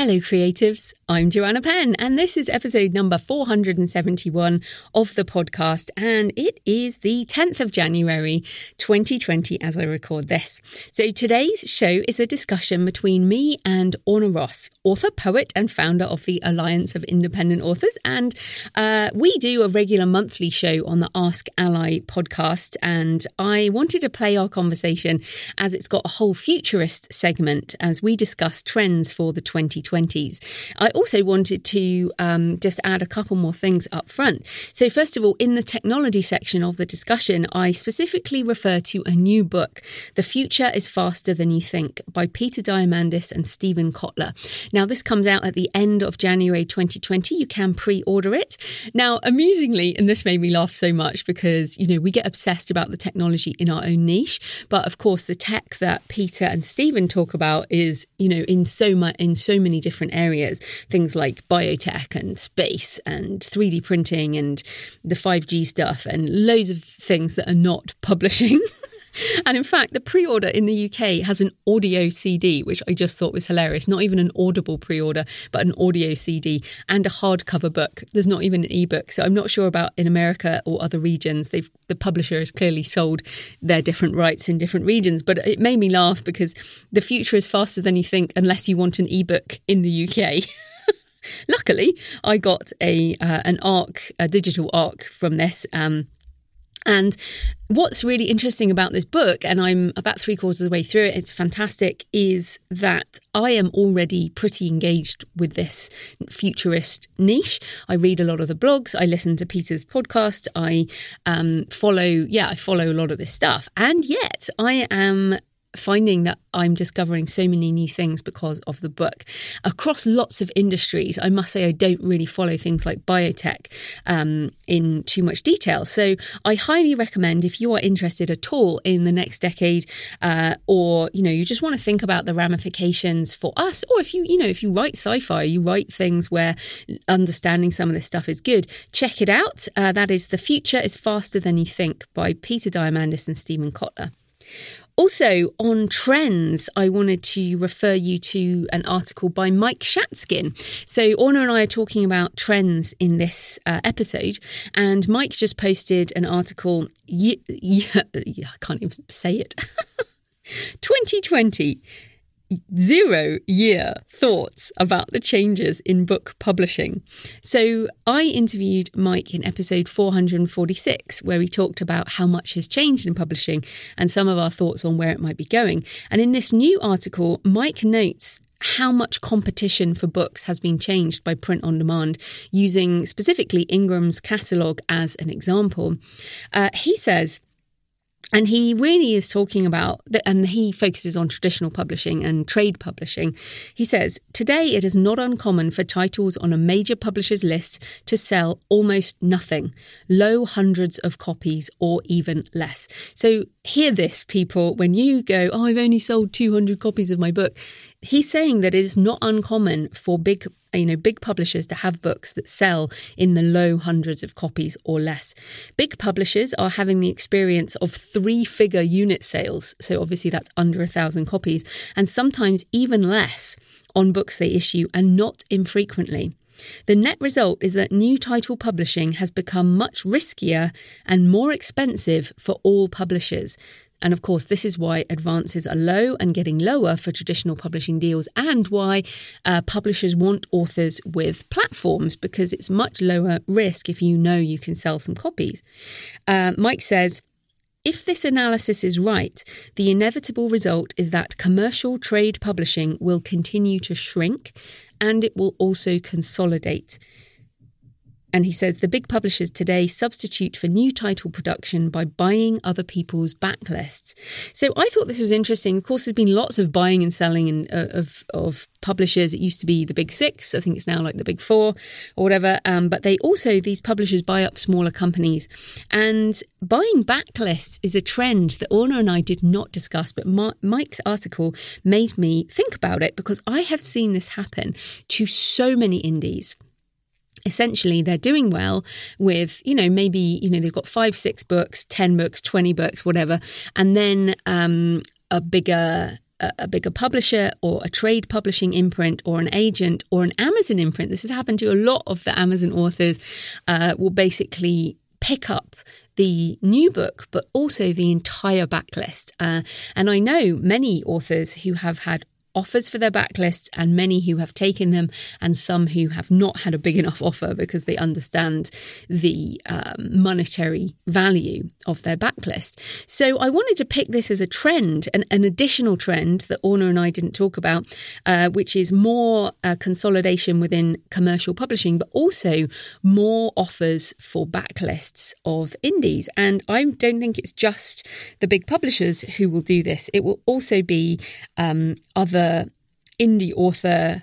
Hello, creatives. I'm Joanna Penn, and this is episode number 471 of the podcast. And it is the 10th of January, 2020, as I record this. So today's show is a discussion between me and Orna Ross, author, poet, and founder of the Alliance of Independent Authors. And uh, we do a regular monthly show on the Ask ALLi podcast. And I wanted to play our conversation as it's got a whole futurist segment as we discuss trends for the 2020s. I also wanted to um, just add a couple more things up front. So, first of all, in the technology section of the discussion, I specifically refer to a new book, The Future is Faster Than You Think, by Peter Diamandis and Steven Kotler. Now, this comes out at the end of January 2020. You can pre order it. Now, amusingly, and this made me laugh so much because, you know, we get obsessed about the technology in our own niche, but of course, the tech that Peter and Stephen talk about is, you know, in so much, in so many different areas, things like biotech and space and 3D printing and the 5G stuff and loads of things that are not publishing. and in fact, the pre order in the UK has an audio CD, which I just thought was hilarious. Not even an audible pre order, but an audio CD and a hardcover book. There's not even an ebook. So I'm not sure about in America or other regions. They've the publisher has clearly sold their different rights in different regions. But it made me laugh because the future is faster than you think unless you want an ebook in the UK. Luckily, I got a uh, an arc, a digital arc from this. Um, and what's really interesting about this book, and I'm about three quarters of the way through it, it's fantastic, is that I am already pretty engaged with this futurist niche. I read a lot of the blogs, I listen to Peter's podcast, I um, follow, yeah, I follow a lot of this stuff. And yet I am finding that I'm discovering so many new things because of the book across lots of industries. I must say, I don't really follow things like biotech um, in too much detail. So I highly recommend if you are interested at all in the next decade, uh, or you know, you just want to think about the ramifications for us, or if you you know if you write sci-fi, you write things where understanding some of this stuff is good. Check it out. Uh, that is the future is faster than you think by Peter Diamandis and Steven Kotler. Also, on trends, I wanted to refer you to an article by Mike Shatzkin. So, Orna and I are talking about trends in this uh, episode, and Mike just posted an article. Yeah, yeah, I can't even say it. 2020 zero year thoughts about the changes in book publishing. So I interviewed Mike in episode 446, where we talked about how much has changed in publishing and some of our thoughts on where it might be going. And in this new article, Mike notes how much competition for books has been changed by print on demand, using specifically Ingram's catalogue as an example. Uh, he says, and he really is talking about, and he focuses on traditional publishing and trade publishing. He says, Today it is not uncommon for titles on a major publisher's list to sell almost nothing, low hundreds of copies or even less. So hear this, people, when you go, Oh, I've only sold 200 copies of my book he's saying that it is not uncommon for big you know big publishers to have books that sell in the low hundreds of copies or less big publishers are having the experience of three figure unit sales so obviously that's under a thousand copies and sometimes even less on books they issue and not infrequently the net result is that new title publishing has become much riskier and more expensive for all publishers. And of course, this is why advances are low and getting lower for traditional publishing deals, and why uh, publishers want authors with platforms because it's much lower risk if you know you can sell some copies. Uh, Mike says, if this analysis is right, the inevitable result is that commercial trade publishing will continue to shrink and it will also consolidate. And he says the big publishers today substitute for new title production by buying other people's backlists. So I thought this was interesting. Of course, there's been lots of buying and selling in, uh, of of publishers. It used to be the big six. I think it's now like the big four or whatever. Um, but they also these publishers buy up smaller companies, and buying backlists is a trend that Orna and I did not discuss. But Ma- Mike's article made me think about it because I have seen this happen to so many indies essentially they're doing well with you know maybe you know they've got five six books 10 books 20 books whatever and then um, a bigger a bigger publisher or a trade publishing imprint or an agent or an Amazon imprint. This has happened to a lot of the Amazon authors, uh, will basically pick up the new book, but also the entire backlist. Uh, and I know many authors who have had offers for their backlists and many who have taken them and some who have not had a big enough offer because they understand the um, monetary value of their backlist. So I wanted to pick this as a trend, an, an additional trend that Orna and I didn't talk about, uh, which is more uh, consolidation within commercial publishing, but also more offers for backlists of indies. And I don't think it's just the big publishers who will do this. It will also be um, other other indie author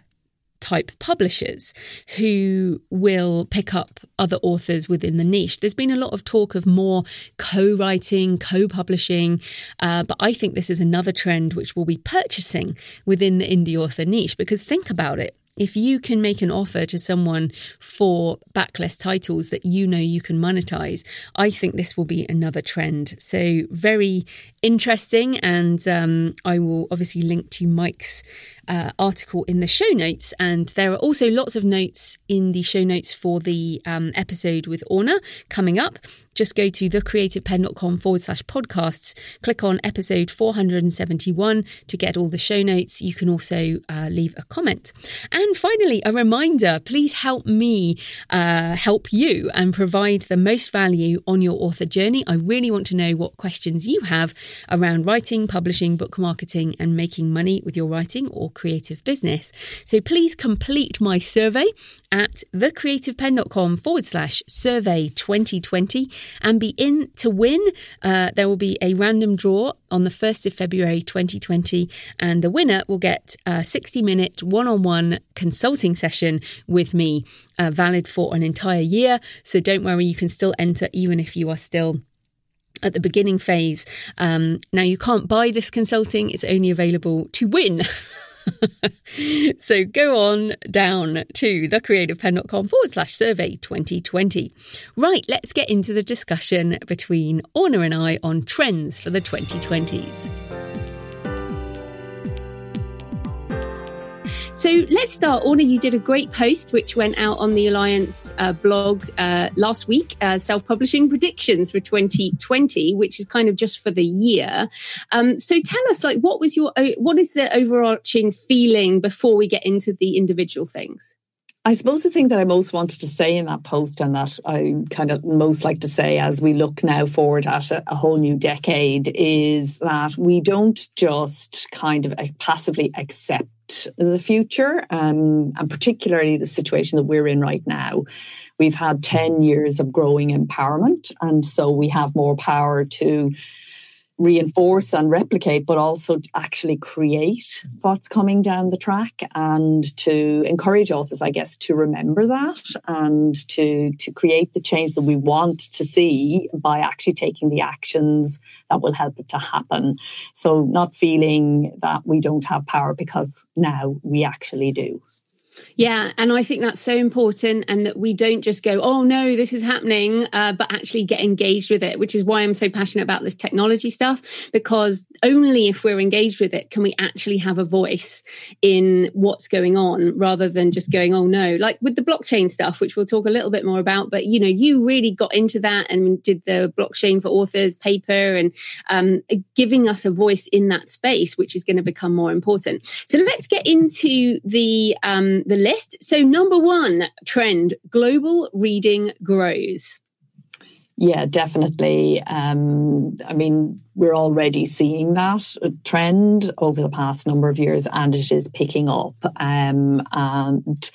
type publishers who will pick up other authors within the niche. There's been a lot of talk of more co writing, co publishing, uh, but I think this is another trend which will be purchasing within the indie author niche because think about it if you can make an offer to someone for backlist titles that you know you can monetize, I think this will be another trend. So, very interesting. And um, I will obviously link to Mike's uh, article in the show notes. And there are also lots of notes in the show notes for the um, episode with Orna coming up just go to thecreativepenn.com forward slash podcasts, click on episode 471 to get all the show notes. You can also uh, leave a comment. And finally, a reminder please help me uh, help you and provide the most value on your author journey. I really want to know what questions you have around writing, publishing, book marketing, and making money with your writing or creative business. So please complete my survey at thecreativepenn.com forward slash survey 2020 and be in to win. Uh, there will be a random draw on the 1st of February 2020, and the winner will get a 60 minute one on one consulting session with me, uh, valid for an entire year. So don't worry, you can still enter even if you are still at the beginning phase. Um, now, you can't buy this consulting, it's only available to win. so go on down to thecreativepenn.com forward slash survey 2020. Right, let's get into the discussion between Orna and I on trends for the 2020s. So let's start. Orna, you did a great post which went out on the Alliance uh, blog uh, last week, uh, self publishing predictions for 2020, which is kind of just for the year. Um, so tell us, like, what was your, what is the overarching feeling before we get into the individual things? I suppose the thing that I most wanted to say in that post and that I kind of most like to say as we look now forward at a, a whole new decade is that we don't just kind of passively accept the future, um, and particularly the situation that we're in right now. We've had 10 years of growing empowerment, and so we have more power to reinforce and replicate, but also actually create what's coming down the track and to encourage authors, I guess, to remember that and to, to create the change that we want to see by actually taking the actions that will help it to happen. So not feeling that we don't have power because now we actually do. Yeah, and I think that's so important, and that we don't just go, "Oh no, this is happening," uh, but actually get engaged with it. Which is why I'm so passionate about this technology stuff, because only if we're engaged with it can we actually have a voice in what's going on, rather than just going, "Oh no," like with the blockchain stuff, which we'll talk a little bit more about. But you know, you really got into that and did the blockchain for authors paper, and um, giving us a voice in that space, which is going to become more important. So let's get into the um, the list. So, number one trend global reading grows. Yeah, definitely. Um, I mean, we're already seeing that trend over the past number of years, and it is picking up. Um, and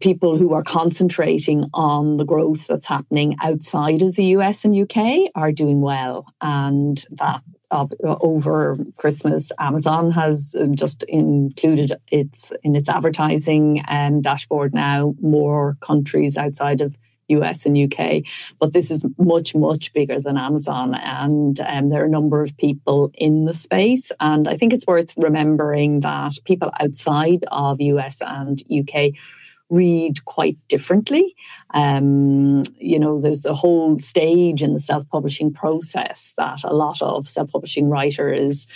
people who are concentrating on the growth that's happening outside of the US and UK are doing well. And that uh, over Christmas, Amazon has just included its in its advertising um, dashboard now more countries outside of US and UK, but this is much, much bigger than Amazon. And um, there are a number of people in the space. And I think it's worth remembering that people outside of US and UK read quite differently. Um, you know, there's a whole stage in the self publishing process that a lot of self publishing writers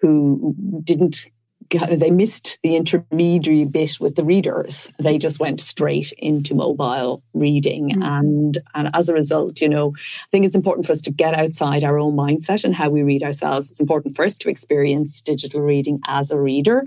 who didn't they missed the intermediary bit with the readers. They just went straight into mobile reading. Mm-hmm. And, and as a result, you know, I think it's important for us to get outside our own mindset and how we read ourselves. It's important for us to experience digital reading as a reader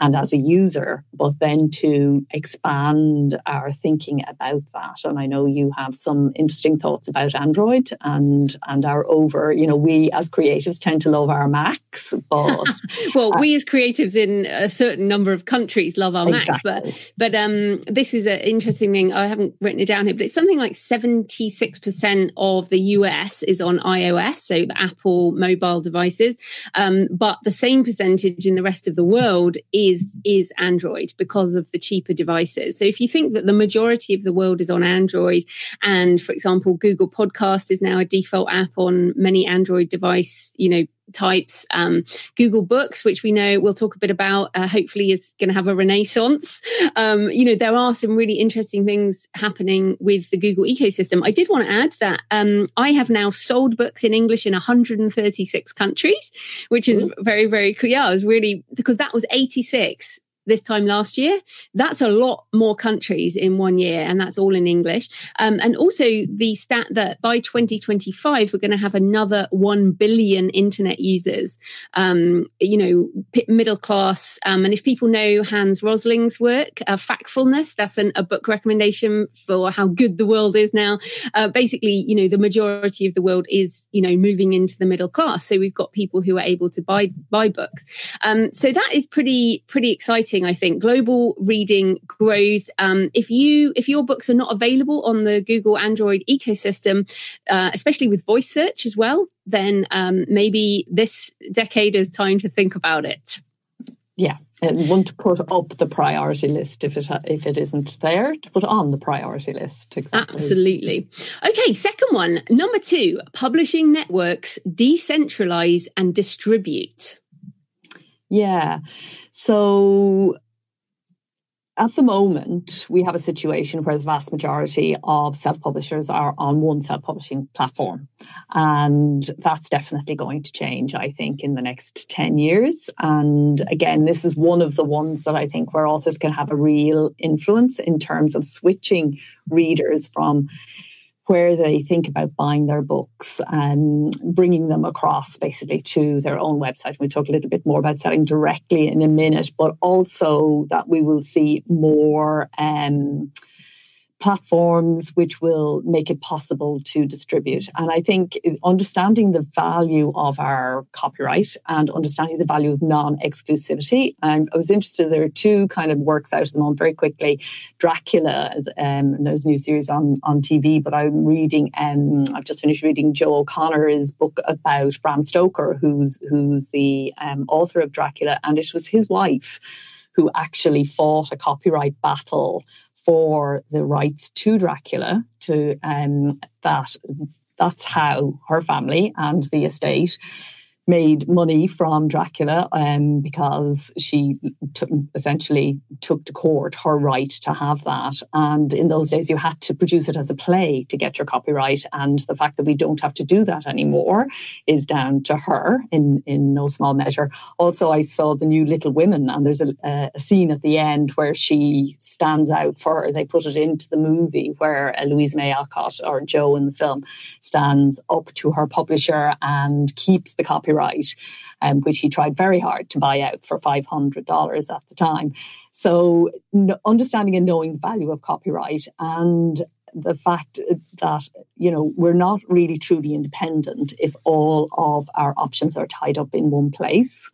and as a user, but then to expand our thinking about that. And I know you have some interesting thoughts about Android and and our over, you know, we as creatives tend to love our Macs, but well, uh, we as creatives in a certain number of countries love our exactly. Macs, but but um, this is an interesting thing. I haven't written it down here, but it's something like seventy six percent of the US is on iOS, so the Apple mobile devices, um, but the same percentage in the rest of the world is is is Android because of the cheaper devices. So if you think that the majority of the world is on Android, and for example, Google Podcast is now a default app on many Android device, you know, types. Um, Google Books, which we know we'll talk a bit about, uh, hopefully is going to have a renaissance. Um, you know, there are some really interesting things happening with the Google ecosystem. I did want to add that um, I have now sold books in English in 136 countries, which is very, very cool. Yeah, I was really, because that was 86 this time last year. That's a lot more countries in one year, and that's all in English. Um, and also the stat that by 2025, we're going to have another 1 billion internet users, um, you know, middle class. Um, and if people know Hans Rosling's work, uh, Factfulness, that's an, a book recommendation for how good the world is now. Uh, basically, you know, the majority of the world is, you know, moving into the middle class. So we've got people who are able to buy, buy books. Um, so that is pretty, pretty exciting I think global reading grows. Um, if you if your books are not available on the Google Android ecosystem, uh, especially with voice search as well, then um, maybe this decade is time to think about it. Yeah, and want to put up the priority list if it if it isn't there to put on the priority list. Exactly. Absolutely. Okay, second one, number two, publishing networks decentralize and distribute. Yeah. So at the moment, we have a situation where the vast majority of self publishers are on one self publishing platform. And that's definitely going to change, I think, in the next 10 years. And again, this is one of the ones that I think where authors can have a real influence in terms of switching readers from where they think about buying their books and bringing them across basically to their own website. We'll talk a little bit more about selling directly in a minute, but also that we will see more. Um, platforms which will make it possible to distribute. And I think understanding the value of our copyright and understanding the value of non-exclusivity. And I was interested, there are two kind of works out at the moment very quickly. Dracula, um, there's a new series on, on TV, but I'm reading, um, I've just finished reading Joe O'Connor's book about Bram Stoker, who's, who's the um, author of Dracula. And it was his wife who actually fought a copyright battle for the rights to Dracula. To um, that, that's how her family and the estate made money from Dracula um, because she t- essentially took to court her right to have that. And in those days, you had to produce it as a play to get your copyright. And the fact that we don't have to do that anymore is down to her in, in no small measure. Also, I saw the new Little Women, and there's a, a scene at the end where she stands out for her. They put it into the movie where Louisa May Alcott or Jo in the film stands up to her publisher and keeps the copyright copyright, um, which he tried very hard to buy out for $500 at the time. So, understanding and knowing the value of copyright and the fact that you know we're not really truly independent if all of our options are tied up in one place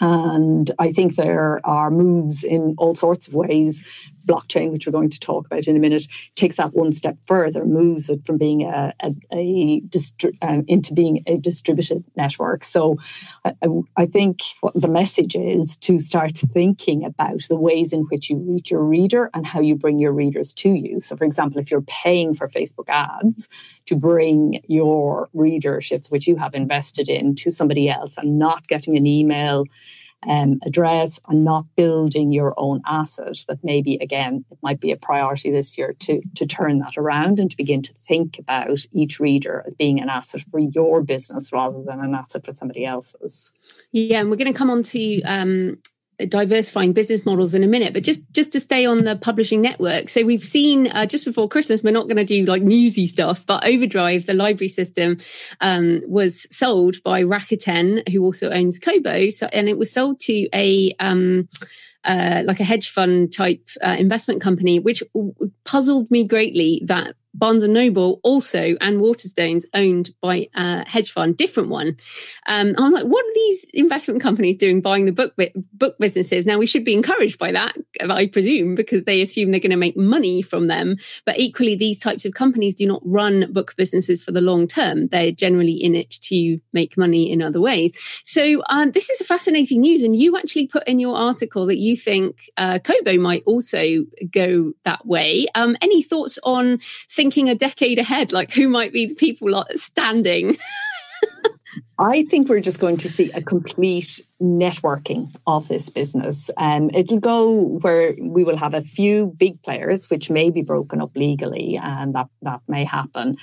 and I think there are moves in all sorts of ways blockchain, which we're going to talk about in a minute, takes that one step further, moves it from being a, a, a distri- um, into being a distributed network. So I, I think what the message is to start thinking about the ways in which you reach your reader and how you bring your readers to you. So, for example, if you're paying for Facebook ads to bring your readership, which you have invested in, to somebody else and not getting an email um, address and not building your own asset that maybe again it might be a priority this year to to turn that around and to begin to think about each reader as being an asset for your business rather than an asset for somebody else's. Yeah and we're going to come on to um, diversifying business models in a minute but just just to stay on the publishing network. So we've seen uh, just before christmas we're not going to do like newsy stuff but overdrive the library system um, was sold by rakuten who also owns kobo. So, and it was sold to a um, uh, like a hedge fund type uh, investment company, which puzzled me greatly that Barnes and Noble also and Waterstones owned by a hedge fund, different one. Um, I'm like, what are these investment companies doing buying the book book businesses? Now we should be encouraged by that, I presume, because they assume they're going to make money from them. But equally, these types of companies do not run book businesses for the long term. They're generally in it to make money in other ways. So uh, this is a fascinating news, and you actually put in your article that you think uh, Kobo might also go that way. Um, any thoughts on things? Thinking a decade ahead, like who might be the people standing? I think we're just going to see a complete networking of this business. Um, it'll go where we will have a few big players, which may be broken up legally, and that, that may happen.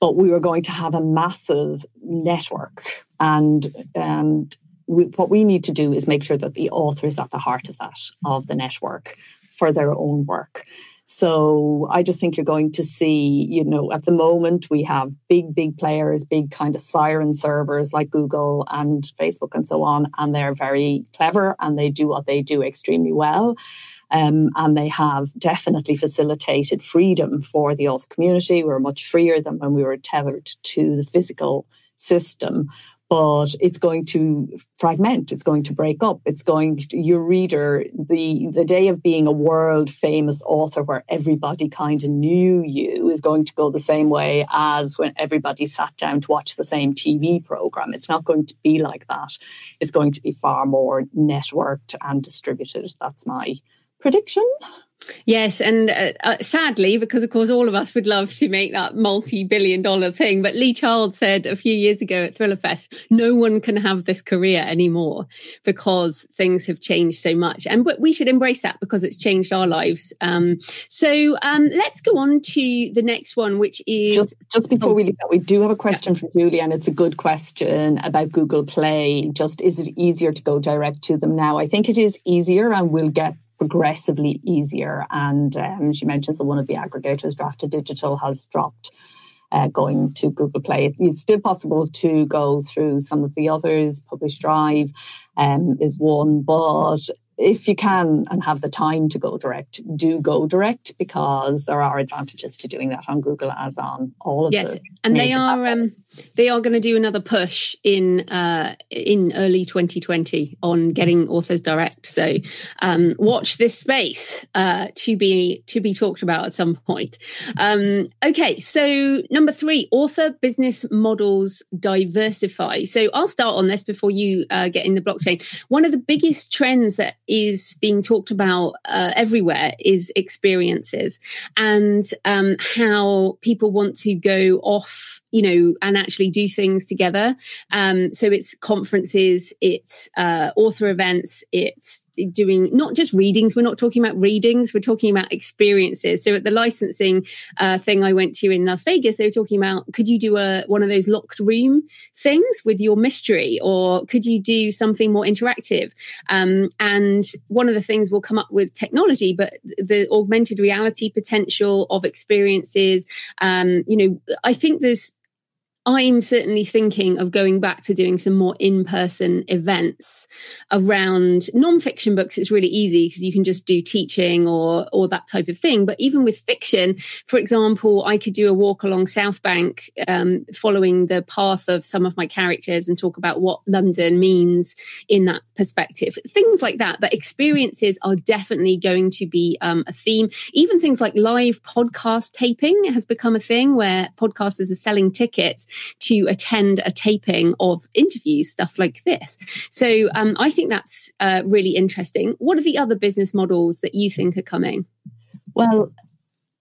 But we are going to have a massive network. And, and we, what we need to do is make sure that the author is at the heart of that, of the network for their own work. So I just think you're going to see, you know, at the moment we have big, big players, big kind of siren servers like Google and Facebook and so on, and they're very clever and they do what they do extremely well. Um, and they have definitely facilitated freedom for the author community. We're much freer than when we were tethered to the physical system but it's going to fragment it's going to break up. It's going to, your reader the the day of being a world famous author where everybody kind of knew you is going to go the same way as when everybody sat down to watch the same TV program it's not going to be like that. It's going to be far more networked and distributed. That's my prediction Yes, and uh, uh, sadly, because of course all of us would love to make that multi-billion dollar thing, but Lee Child said a few years ago at Thriller Fest, no one can have this career anymore because things have changed so much, and we should embrace that because it's changed our lives. Um, so um, let's go on to the next one, which is just just before oh, we leave that, we do have a question yeah. from Julie, and it's a good question about Google Play. Just is it easier to go direct to them now? I think it is easier, and we'll get progressively easier. And um, she mentions that one of the aggregators, Draft2Digital, has dropped uh, going to Google Play. It's still possible to go through some of the others. Publish Drive um, is one, but if you can and have the time to go direct, do go direct because there are advantages to doing that on Google as on all of yes, and they are um, they are going to do another push in uh, in early 2020 on getting authors direct. So um, watch this space uh, to be to be talked about at some point. Um, okay, so number three, author business models diversify. So I'll start on this before you uh, get in the blockchain. One of the biggest trends that is being talked about uh, everywhere is experiences and um, how people want to go off, you know, and actually do things together. Um, so it's conferences, it's uh, author events, it's doing not just readings. We're not talking about readings. We're talking about experiences. So at the licensing uh, thing I went to in Las Vegas, they were talking about could you do a one of those locked room things with your mystery, or could you do something more interactive? Um, and one of the things will come up with technology, but the augmented reality potential of experiences. Um, you know, I think there's I'm certainly thinking of going back to doing some more in person events around non-fiction books. It's really easy because you can just do teaching or or that type of thing. But even with fiction, for example, I could do a walk along South Bank, um, following the path of some of my characters, and talk about what London means in that perspective. Things like that. But experiences are definitely going to be um, a theme. Even things like live podcast taping has become a thing where podcasters are selling tickets to attend a taping of interviews, stuff like this. So um, I think that's uh, really interesting. What are the other business models that you think are coming? Well,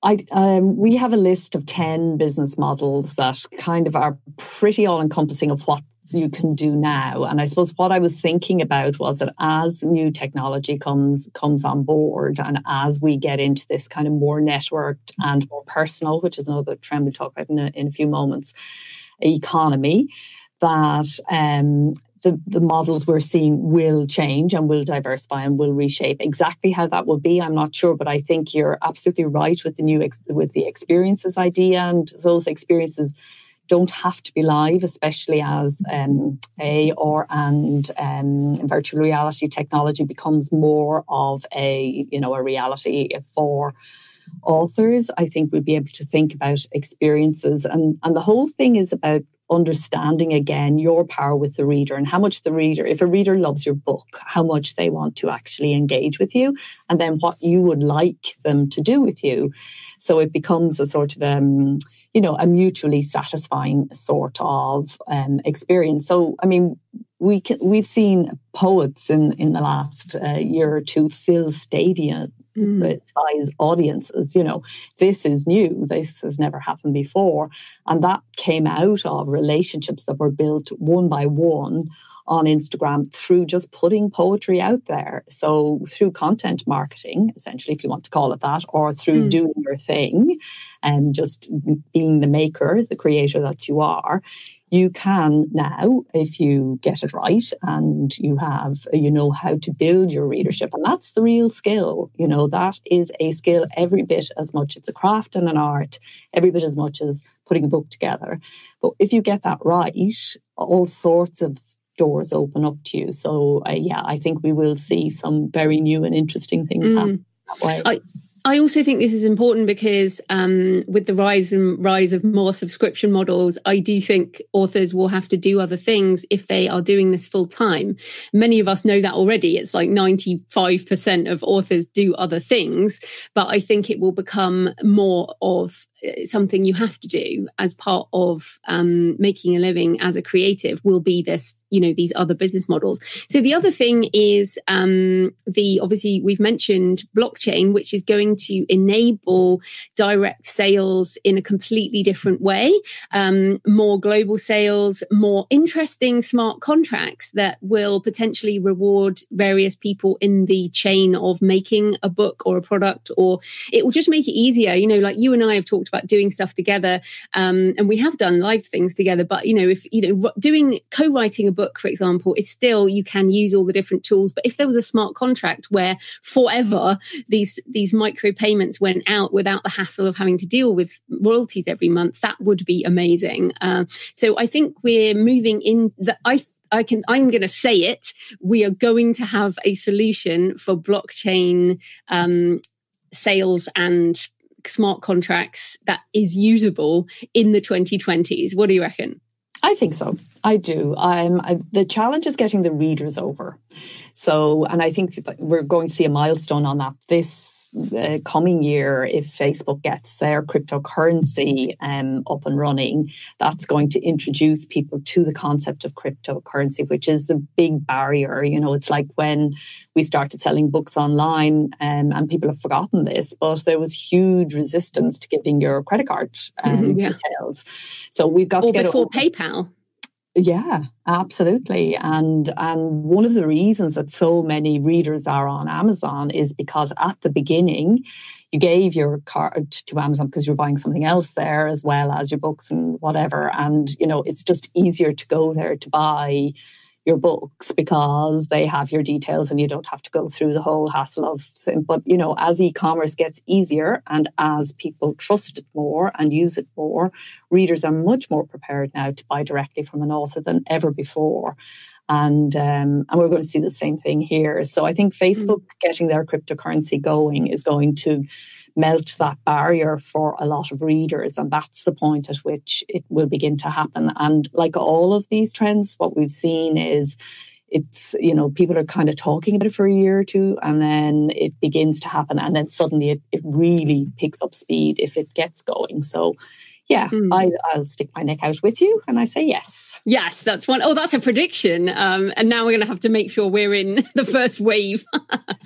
I, um, we have a list of 10 business models that kind of are pretty all encompassing of what you can do now. And I suppose what I was thinking about was that as new technology comes comes on board, and as we get into this kind of more networked and more personal, which is another trend we'll talk about in a, in a few moments, economy, that um, the, the models we're seeing will change and will diversify and will reshape. Exactly how that will be, I'm not sure, but I think you're absolutely right with the new with the experiences idea, and those experiences don't have to be live, especially as um, AR and um, virtual reality technology becomes more of a you know a reality for authors. I think we'll be able to think about experiences, and and the whole thing is about understanding again your power with the reader and how much the reader, if a reader loves your book, how much they want to actually engage with you, and then what you would like them to do with you. So it becomes a sort of, um, you know, a mutually satisfying sort of um, experience. So, I mean, we can, we've seen poets in, in the last uh, year or two fill stadia mm. size audiences. You know, this is new. This has never happened before. And that came out of relationships that were built one by one on Instagram through just putting poetry out there. So through content marketing, essentially, if you want to call it that, or through mm. doing your thing and just being the maker, the creator that you are, you can now, if you get it right and you have, you know, how to build your readership. And that's the real skill. You know, that is a skill every bit as much. It's a craft and an art, every bit as much as putting a book together. But if you get that right, all sorts of doors open up to you. So uh, yeah, I think we will see some very new and interesting things mm. happen that way. I- I also think this is important because um, with the rise and rise of more subscription models, I do think authors will have to do other things if they are doing this full time. Many of us know that already. It's like 95% of authors do other things, but I think it will become more of something you have to do as part of um, making a living as a creative will be this, you know, these other business models. So the other thing is um, the obviously we've mentioned blockchain, which is going to enable direct sales in a completely different way, um, more global sales, more interesting smart contracts that will potentially reward various people in the chain of making a book or a product, or it will just make it easier. You know, like you and I have talked talked about doing stuff together, um, and we have done live things together. But you know, if you know, doing co-writing a book, for example, is still you can use all the different tools. But if there was a smart contract where forever these these micro payments went out without the hassle of having to deal with royalties every month, that would be amazing. Uh, so I think we're moving in that I. I can, I'm going to say it. We are going to have a solution for blockchain um, sales and smart contracts that is usable in the 2020s. What do you reckon? I think so. I do. I'm, I, the challenge is getting the readers over. So, and I think we're going to see a milestone on that this uh, coming year. If Facebook gets their cryptocurrency um, up and running, that's going to introduce people to the concept of cryptocurrency, which is the big barrier. You know, it's like when we started selling books online, um, and people have forgotten this, but there was huge resistance to giving your credit card um, mm-hmm, yeah. details. So we've got or to get before over- PayPal. Yeah, absolutely. And and one of the reasons that so many readers are on Amazon is because at the beginning you gave your card to Amazon because you're buying something else there as well as your books and whatever. And you know, it's just easier to go there to buy your books because they have your details and you don't have to go through the whole hassle of but you know as e-commerce gets easier and as people trust it more and use it more readers are much more prepared now to buy directly from an author than ever before and um, and we're going to see the same thing here so i think facebook mm. getting their cryptocurrency going is going to melt that barrier for a lot of readers. And that's the point at which it will begin to happen. And like all of these trends, what we've seen is it's, you know, people are kind of talking about it for a year or two and then it begins to happen. And then suddenly it, it really picks up speed if it gets going. So yeah, mm. I, will stick my neck out with you. And I say yes. Yes, that's one. Oh, that's a prediction. Um, and now we're going to have to make sure we're in the first wave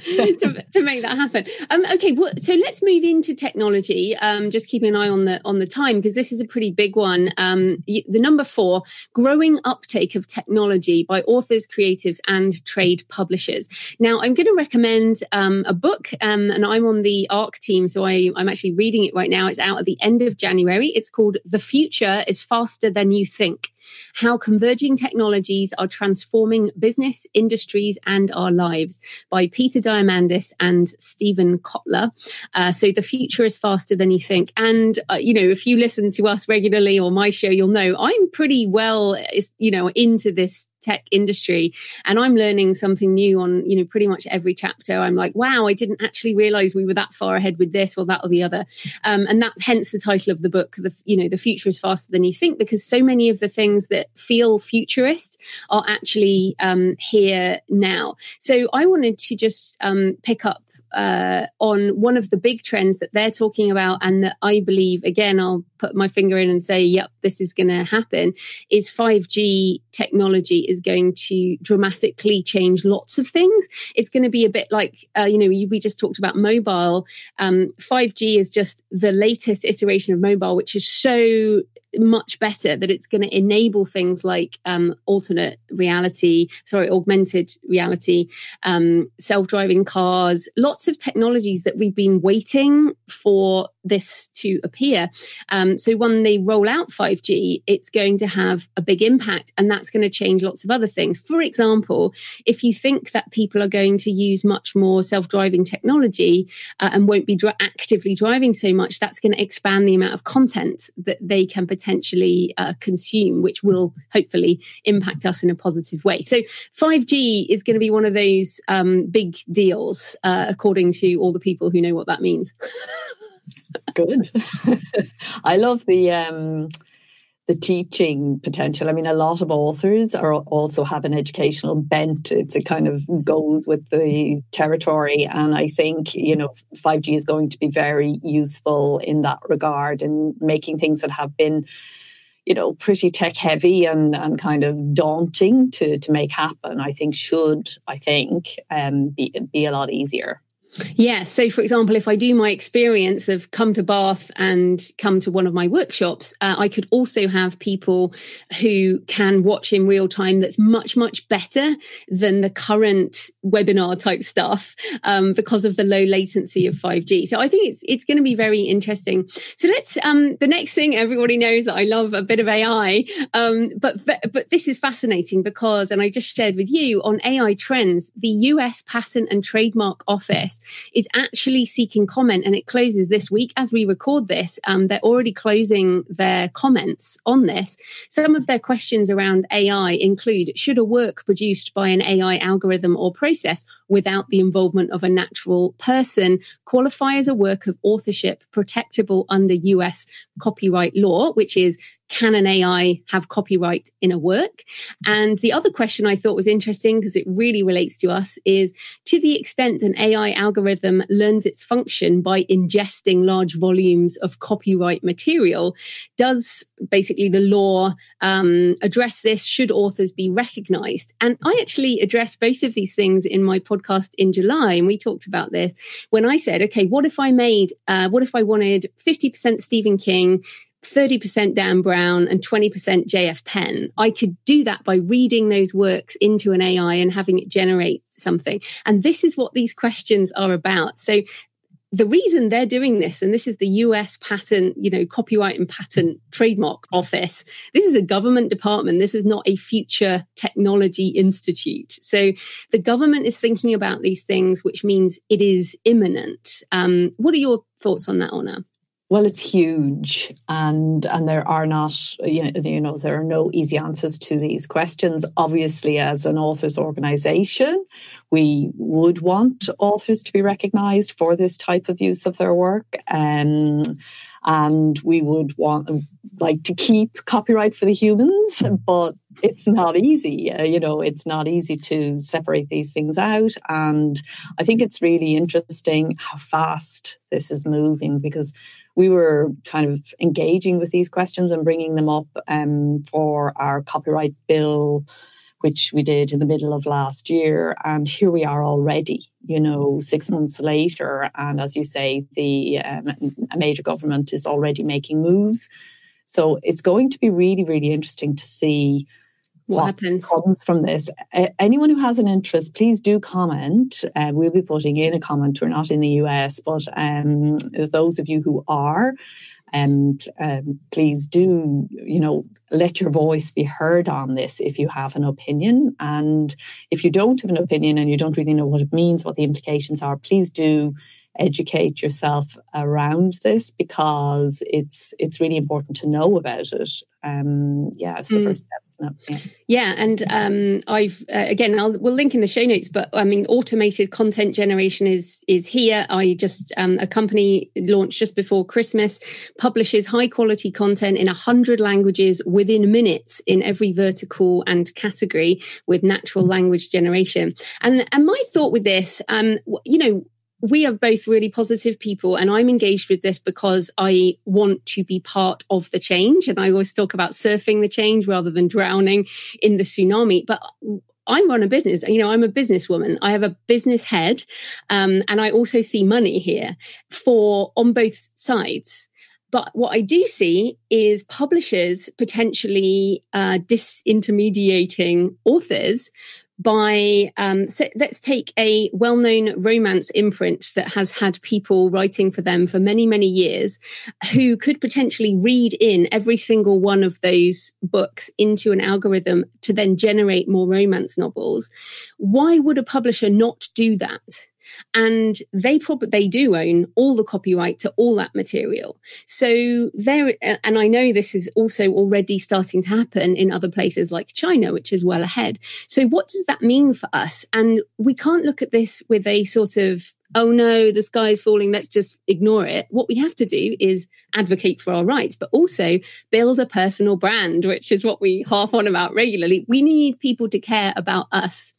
to, to, make that happen. Um, okay, well, so let's move into technology. Um, just keeping an eye on the on the time because this is a pretty big one. Um, the number four, growing uptake of technology by authors, creatives, and trade publishers. Now, I'm going to recommend um, a book, um, and I'm on the ARC team, so I, I'm actually reading it right now. It's out at the end of January. It's called The Future is Faster Than You Think how Converging Technologies Are Transforming Business, Industries, and Our Lives by Peter Diamandis and Steven Kotler. Uh, so the future is faster than you think. And, uh, you know, if you listen to us regularly or my show, you'll know I'm pretty well, you know, into this tech industry and I'm learning something new on, you know, pretty much every chapter. I'm like, wow, I didn't actually realize we were that far ahead with this or that or the other. Um, and that hence the title of the book, the, you know, the future is faster than you think, because so many of the things that feel futurist are actually um, here now. So I wanted to just um, pick up uh, on one of the big trends that they're talking about and that I believe, again, I'll put my finger in and say, yep, this is going to happen, is 5G technology is going to dramatically change lots of things. It's going to be a bit like, uh, you know, we just talked about mobile. Um, 5G is just the latest iteration of mobile, which is so much better that it's going to enable things like um, alternate reality, sorry, augmented reality, um, self-driving cars, lots of technologies that we've been waiting for this to appear. Um, so when they roll out 5G, it's going to have a big impact and that's going to change lots of other things. For example, if you think that people are going to use much more self-driving technology uh, and won't be dr- actively driving so much, that's going to expand the amount of content that they can potentially uh, consume, which will hopefully impact us in a positive way. So 5G is going to be one of those um, big deals, uh, according to all the people who know what that means. Good. I love the um, the teaching potential. I mean, a lot of authors are also have an educational bent. It's a kind of goes with the territory, and I think you know five G is going to be very useful in that regard in making things that have been you know, pretty tech heavy and, and kind of daunting to, to make happen, I think should, I think, um, be, be a lot easier. Yeah. So, for example, if I do my experience of come to Bath and come to one of my workshops, uh, I could also have people who can watch in real time that's much, much better than the current webinar type stuff um, because of the low latency of 5G. So, I think it's it's going to be very interesting. So, let's um, the next thing everybody knows that I love a bit of AI, um, but but this is fascinating because, and I just shared with you on AI trends, the US Patent and Trademark Office is actually seeking comment and it closes this week as we record this. Um, they're already closing their comments on this. Some of their questions around AI include Should a work produced by an AI algorithm or process without the involvement of a natural person qualify as a work of authorship protectable under US copyright law, which is can an AI have copyright in a work? And the other question I thought was interesting because it really relates to us is to the extent an AI algorithm learns its function by ingesting large volumes of copyright material, does basically the law um, address this? Should authors be recognized? And I actually addressed both of these things in my podcast in July. And we talked about this when I said, okay, what if I made, uh, what if I wanted 50% Stephen King, 30% Dan Brown and 20% JF Penn. I could do that by reading those works into an AI and having it generate something. And this is what these questions are about. So the reason they're doing this, and this is the US patent, you know, copyright and patent trademark office. This is a government department. This is not a future technology institute. So the government is thinking about these things, which means it is imminent. Um, what are your thoughts on that, Orna? Well, it's huge, and and there are not you know, there are no easy answers to these questions. Obviously, as an authors organisation, we would want authors to be recognised for this type of use of their work, um, and we would want like to keep copyright for the humans, but it's not easy. Uh, you know, it's not easy to separate these things out, and I think it's really interesting how fast this is moving because we were kind of engaging with these questions and bringing them up um, for our copyright bill, which we did in the middle of last year. And here we are already, you know, six months later. And as you say, the um, a major government is already making moves. So it's going to be really, really interesting to see what, happens comes from this. Anyone who has an interest, please do comment. Uh, we'll be putting in a comment. We're not in the US, but um, those of you who are, um, um, please do, you know, let your voice be heard on this if you have an opinion. And if you don't have an opinion and you don't really know what it means, what the implications are, please do educate yourself around this because it's it's really important to know about it. Um, yeah, it's the mm. first step, Yeah. yeah, and um, I've uh, again, I'll we'll link in the show notes. But I mean, automated content generation is is here. I just um, a company launched just before Christmas publishes high quality content in a hundred languages within minutes in every vertical and category with natural language generation. And and my thought with this, um, you know we are both really positive people and I'm engaged with this because I want to be part of the change. And I always talk about surfing the change rather than drowning in the tsunami. But I run a business. You know, I'm a businesswoman. I have a business head, um, and I also see money here for on both sides. But what I do see is publishers potentially uh, disintermediating authors by um, so let's take a well-known romance imprint that has had people writing for them for many many years who could potentially read in every single one of those books into an algorithm to then generate more romance novels. Why would a publisher not do that and they probably they do own all the copyright to all that material so there uh, and i know this is also already starting to happen in other places like china which is well ahead so what does that mean for us and we can't look at this with a sort of oh no, the sky is falling, let's just ignore it. What we have to do is advocate for our rights, but also build a personal brand, which is what we harp on about regularly. We need people to care about us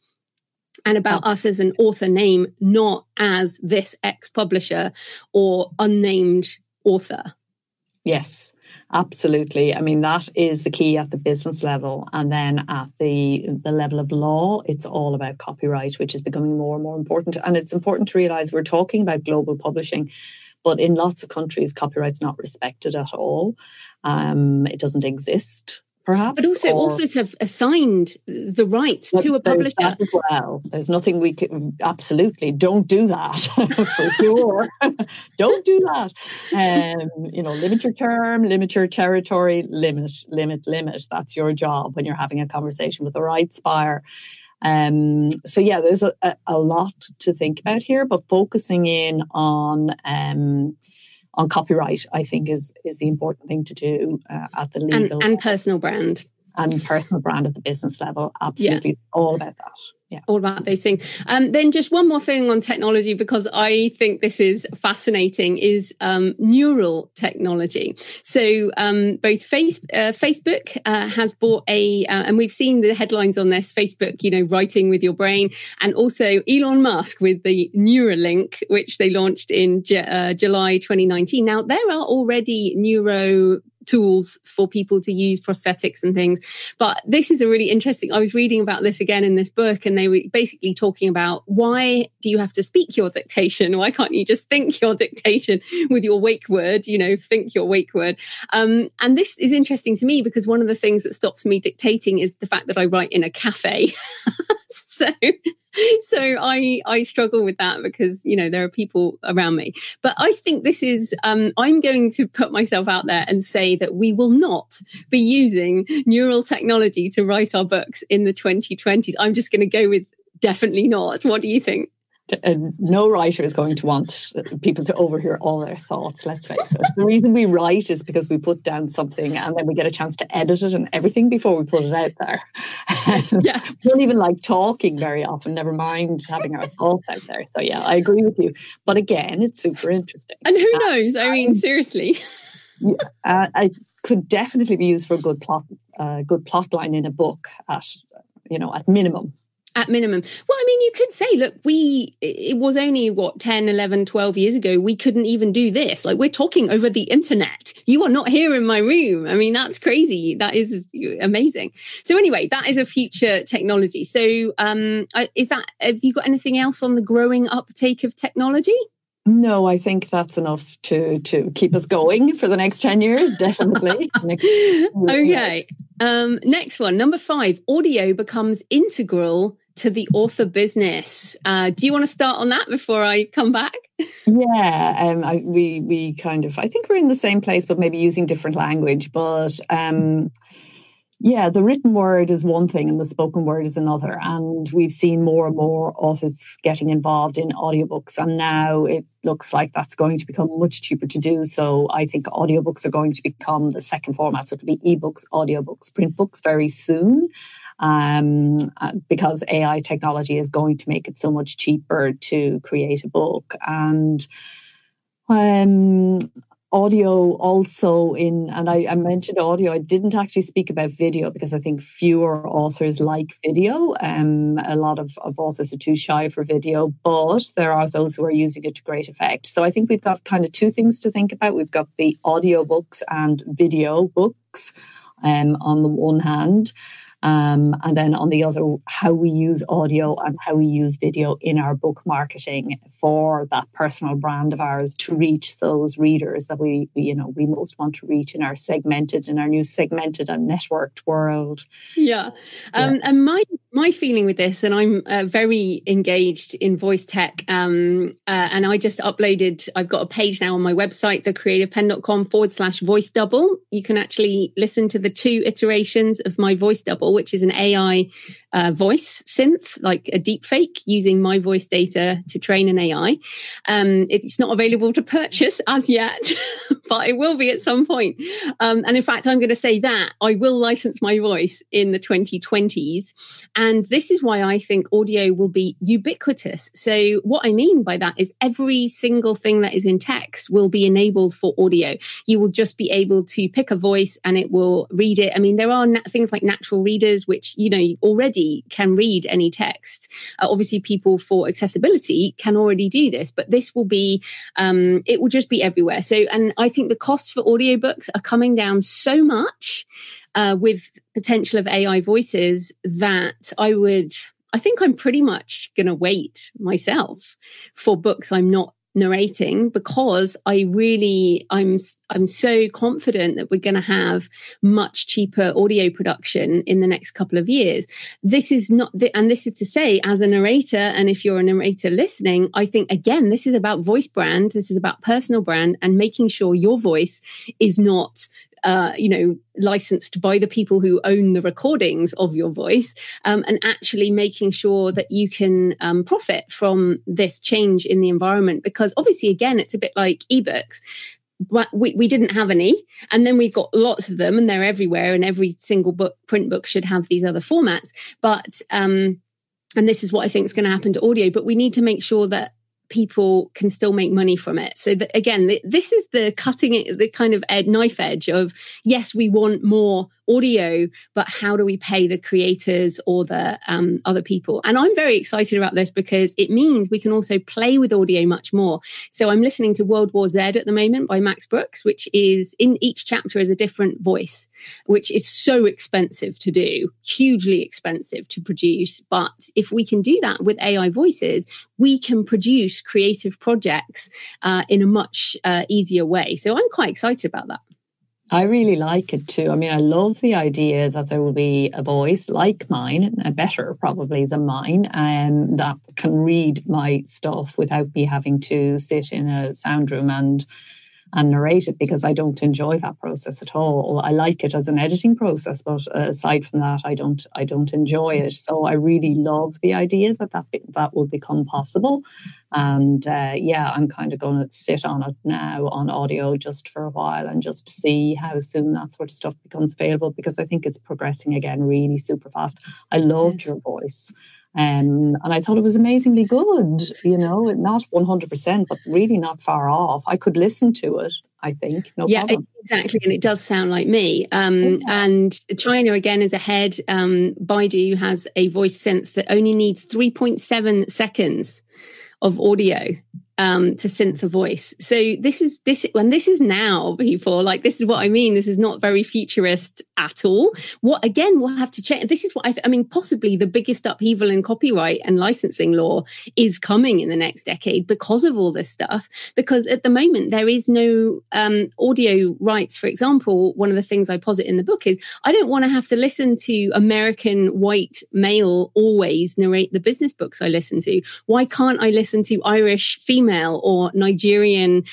and about us as an author name, not as this ex publisher or unnamed author. Yes, absolutely. I mean, that is the key at the business level. And then at the, the level of law, it's all about copyright, which is becoming more and more important. And it's important to realize we're talking about global publishing, but in lots of countries, copyright's not respected at all. Um, it doesn't exist perhaps. But also, or, authors have assigned the rights to a publisher. as well, there's nothing we can absolutely don't do that for sure. don't do that. Um, you know, limit your term, limit your territory, limit, limit, limit. That's your job when you're having a conversation with a rights buyer. Um, so yeah, there's a, a, a, lot to think about here, but focusing in on um, on copyright, I think is is the important thing to do uh, at the legal and, and personal brand and personal brand at the business level. Absolutely, yeah. all about that yeah. all about those things. Um, then just one more thing on technology because I think this is fascinating is um, neural technology. So um, both face, uh, Facebook uh, has bought a, uh, and we've seen the headlines on this. Facebook, you know, writing with your brain, and also Elon Musk with the Neuralink, which they launched in J- uh, July 2019. Now there are already neuro tools for people to use prosthetics and things. But this is a really interesting. I was reading about this again in this book, and they were basically talking about why do you have to speak your dictation? Why can't you just think your dictation with your wake word? You know, think your wake word. Um, and this is interesting to me because one of the things that stops me dictating is the fact that I write in a cafe. so so i i struggle with that because you know there are people around me. But i think this is um, i'm going to put myself out there and say that we will not be using neural technology to write our books in the 2020s i'm just going to go with definitely not. What do you think no writer is going to want people to overhear all their thoughts, let's face it. The reason we write is because we put down something and then we get a chance to edit it and everything before we put it out there. yeah. we don't even like talking very often, never mind having our thoughts out there. So, yeah, I agree with you. But again, it's super interesting. And who uh, knows? I mean, seriously. yeah, uh, I could definitely be used for a good plot, uh, good plot line in a book at, you know, at minimum at minimum. Well, I mean, you could say, look, we, it was only what, 10, 11, 12 years ago, we couldn't even do this. Like we're talking over the internet. You are not here in my room. I mean, that's crazy. That is amazing. So anyway, that is a future technology. So, um, is that, have you got anything else on the growing uptake of technology? No, I think that's enough to to keep us going for the next 10 years, definitely. okay. Um, next one, number five, audio becomes integral to the author business. Uh, do you want to start on that before I come back? Yeah, um, I, we we kind of I think we're in the same place, but maybe using different language. But um, yeah, the written word is one thing and the spoken word is another. And we've seen more and more authors getting involved in audiobooks. And now it looks like that's going to become much cheaper to do. So I think audiobooks are going to become the second format. So it'll be ebooks, audiobooks, print books very soon um, uh, because AI technology is going to make it so much cheaper to create a book. And um, audio also in, and I, I, mentioned audio, I didn't actually speak about video because I think fewer authors like video. Um, a lot of, of authors are too shy for video, but there are those who are using it to great effect. So I think we've got kind of two things to think about. We've got the audio books and video books um, on the one hand. Um, and then on the other, how we use audio and how we use video in our book marketing for that personal brand of ours to reach those readers that we, we you know, we most want to reach in our segmented, in our new segmented and networked world. Yeah. Um, yeah. And my my feeling with this, and I'm uh, very engaged in voice tech, um, uh, and I just uploaded, I've got a page now on my website, thecreativepenn.com forward slash voice double. You can actually listen to the two iterations of my voice double, which is an AI uh, voice synth, like a deep fake using my voice data to train an AI. Um, it's not available to purchase as yet, but it will be at some point. Um, and in fact, I'm going to say that I will license my voice in the 2020s. And this is why I think audio will be ubiquitous. So what I mean by that is every single thing that is in text will be enabled for audio. You will just be able to pick a voice and it will read it. I mean, there are na- things like natural readers, which, you know, already can read any text. Uh, obviously, people for accessibility can already do this, but this will be, um, it will just be everywhere. So, and I think the costs for audiobooks are coming down so much uh, with potential of AI voices that I would, I think I'm pretty much going to wait myself for books I'm not narrating because I really I'm I'm so confident that we're going to have much cheaper audio production in the next couple of years. This is not the, and this is to say as a narrator and if you're a narrator listening, I think again this is about voice brand, this is about personal brand and making sure your voice is not uh, you know, licensed by the people who own the recordings of your voice, um, and actually making sure that you can um, profit from this change in the environment. Because obviously, again, it's a bit like ebooks. But we, we didn't have any. And then we've got lots of them and they're everywhere and every single book, print book should have these other formats. But, um, and this is what I think is going to happen to audio, but we need to make sure that people can still make money from it. So that, again, this is the cutting the kind of ed, knife edge of yes, we want more audio, but how do we pay the creators or the um, other people? And I'm very excited about this because it means we can also play with audio much more. So I'm listening to World War Z at the moment by Max Brooks, which is in each chapter is a different voice, which is so expensive to do, hugely expensive to produce. But if we can do that with AI voices, we can produce creative projects uh, in a much uh, easier way. So I'm quite excited about that. I really like it too. I mean, I love the idea that there will be a voice like mine, a better probably than mine, um, that can read my stuff without me having to sit in a sound room and and narrate it because I don't enjoy that process at all. I like it as an editing process, but aside from that, I don't I don't enjoy it. So I really love the idea that that that will become possible. And uh, yeah, I'm kind of going to sit on it now on audio just for a while and just see how soon that sort of stuff becomes available because I think it's progressing again really super fast. I loved yes. your voice. Um, and I thought it was amazingly good, you know, not 100%, but really not far off. I could listen to it, I think. No yeah, problem. exactly. And it does sound like me. Um, yeah. And China, again, is ahead. Um, Baidu has a voice synth that only needs 3.7 seconds of audio um, to synth a voice. So this is this when this is now, people like this is what I mean. This is not very futurist at all. What again? We'll have to check. This is what I, I mean. Possibly the biggest upheaval in copyright and licensing law is coming in the next decade because of all this stuff. Because at the moment there is no um, audio rights. For example, one of the things I posit in the book is I don't want to have to listen to American white male always narrate the business books I listen to. Why can't I listen to Irish female female or Nigerian,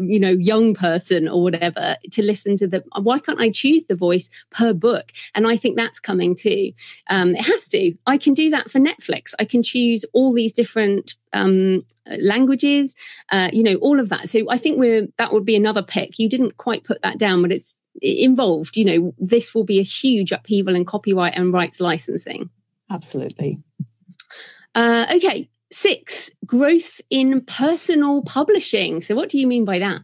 you know, young person or whatever to listen to the, why can't I choose the voice per book? And I think that's coming too. Um, it has to. I can do that for Netflix. I can choose all these different um, languages, uh, you know, all of that. So I think we're, that would be another pick. You didn't quite put that down, but it's involved, you know, this will be a huge upheaval in copyright and rights licensing. Absolutely. Uh, okay, Six, growth in personal publishing. So, what do you mean by that?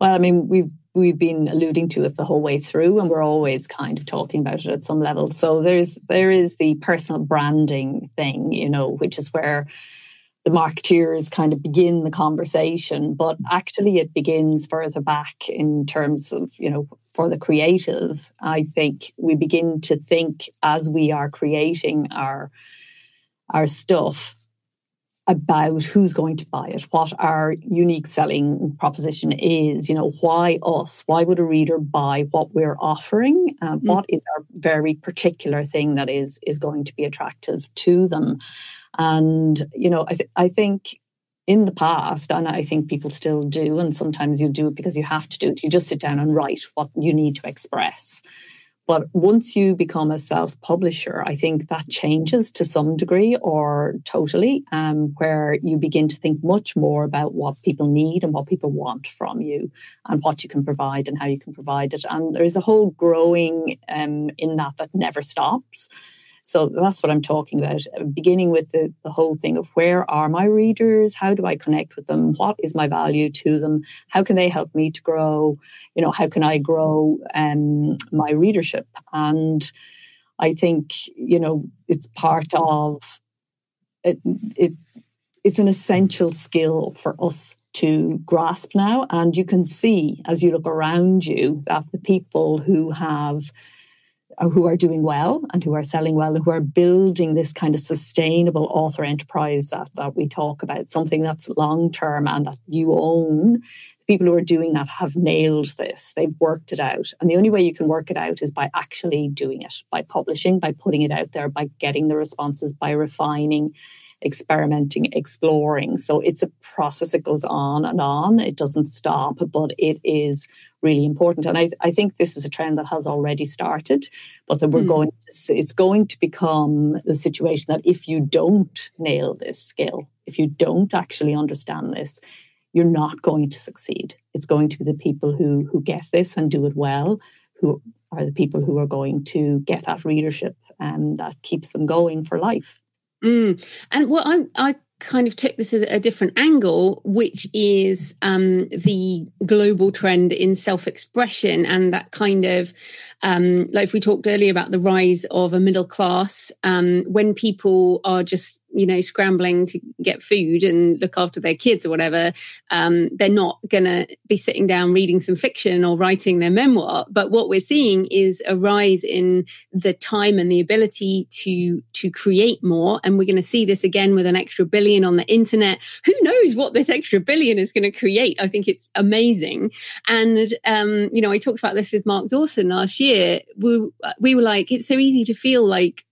Well, I mean, we've we've been alluding to it the whole way through, and we're always kind of talking about it at some level. So there's there is the personal branding thing, you know, which is where the marketeers kind of begin the conversation, but actually it begins further back in terms of, you know, for the creative. I think we begin to think as we are creating our our stuff about who's going to buy it, what our unique selling proposition is, you know, why us? Why would a reader buy what we're offering? Uh, mm. What is our very particular thing that is is going to be attractive to them? And you know, I, th- I think in the past, and I think people still do, and sometimes you do it because you have to do it. You just sit down and write what you need to express. But once you become a self publisher, I think that changes to some degree or totally, um, where you begin to think much more about what people need and what people want from you and what you can provide and how you can provide it. And there's a whole growing um, in that that never stops. So that's what I'm talking about. Beginning with the, the whole thing of where are my readers? How do I connect with them? What is my value to them? How can they help me to grow? You know, how can I grow um, my readership? And I think, you know, it's part of it, it it's an essential skill for us to grasp now. And you can see as you look around you that the people who have uh, Uh, who are doing well and who are selling well and who are building this kind of sustainable author enterprise that, that we talk about, something that's long term and that you own. The People who are doing that have nailed this. They've worked it out. And the only way you can work it out is by actually doing it, by publishing, by putting it out there, by getting the responses, by refining, experimenting, exploring. So it's a process that goes on and on. It doesn't stop, but it is really important. And I, I think this is a trend that has already started, but that we're mm. going to, it's going to become the situation that if you don't nail this skill, if you don't actually understand this, you're not going to succeed. It's going to be the people who who guess this and do it well, who are the people who are going to get that readership and um, that keeps them going for life. Mm. And what I, I kind of took this as a different angle, which is um, the global trend in self expression and that kind of, um, like we talked earlier about the rise of a middle class, um, when people are just you know, scrambling to get food and look after their kids or whatever, um, they're not going to be sitting down reading some fiction or writing their memoir. But what we're seeing is a rise in the time and the ability to to create more, and we're going to see this again with an extra billion on the internet. Who knows what this extra billion is going to create? I think it's amazing. And um, you know, I talked about this with Mark Dawson last year. We we were like, it's so easy to feel like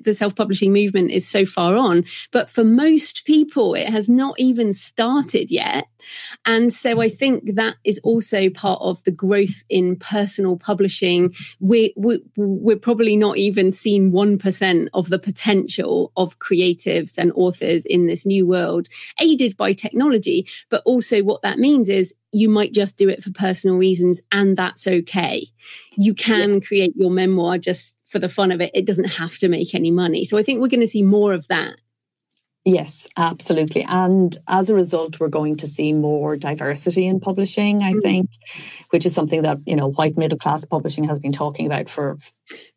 the self publishing movement is so far on. But for most people, it has not even started yet. And so I think that is also part of the growth in personal publishing. We, we, we're probably not even seen 1% of the potential of creatives and authors in this new world, aided by technology. But also, what that means is you might just do it for personal reasons, and that's okay. You can yeah. create your memoir just for the fun of it. It doesn't have to make any money. So I think we're going to see more of that. Yes, absolutely. And as a result, we're going to see more diversity in publishing, I mm. think, which is something that, you know, white middle class publishing has been talking about for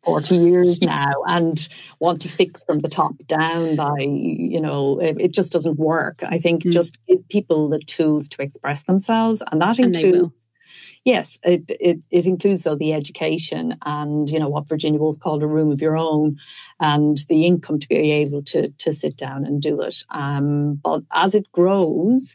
40 years now and want to fix from the top down by, you know, it, it just doesn't work. I think mm. just give people the tools to express themselves. And that includes Yes, it, it, it includes though the education and you know what Virginia Woolf called a room of your own, and the income to be able to to sit down and do it. Um, but as it grows,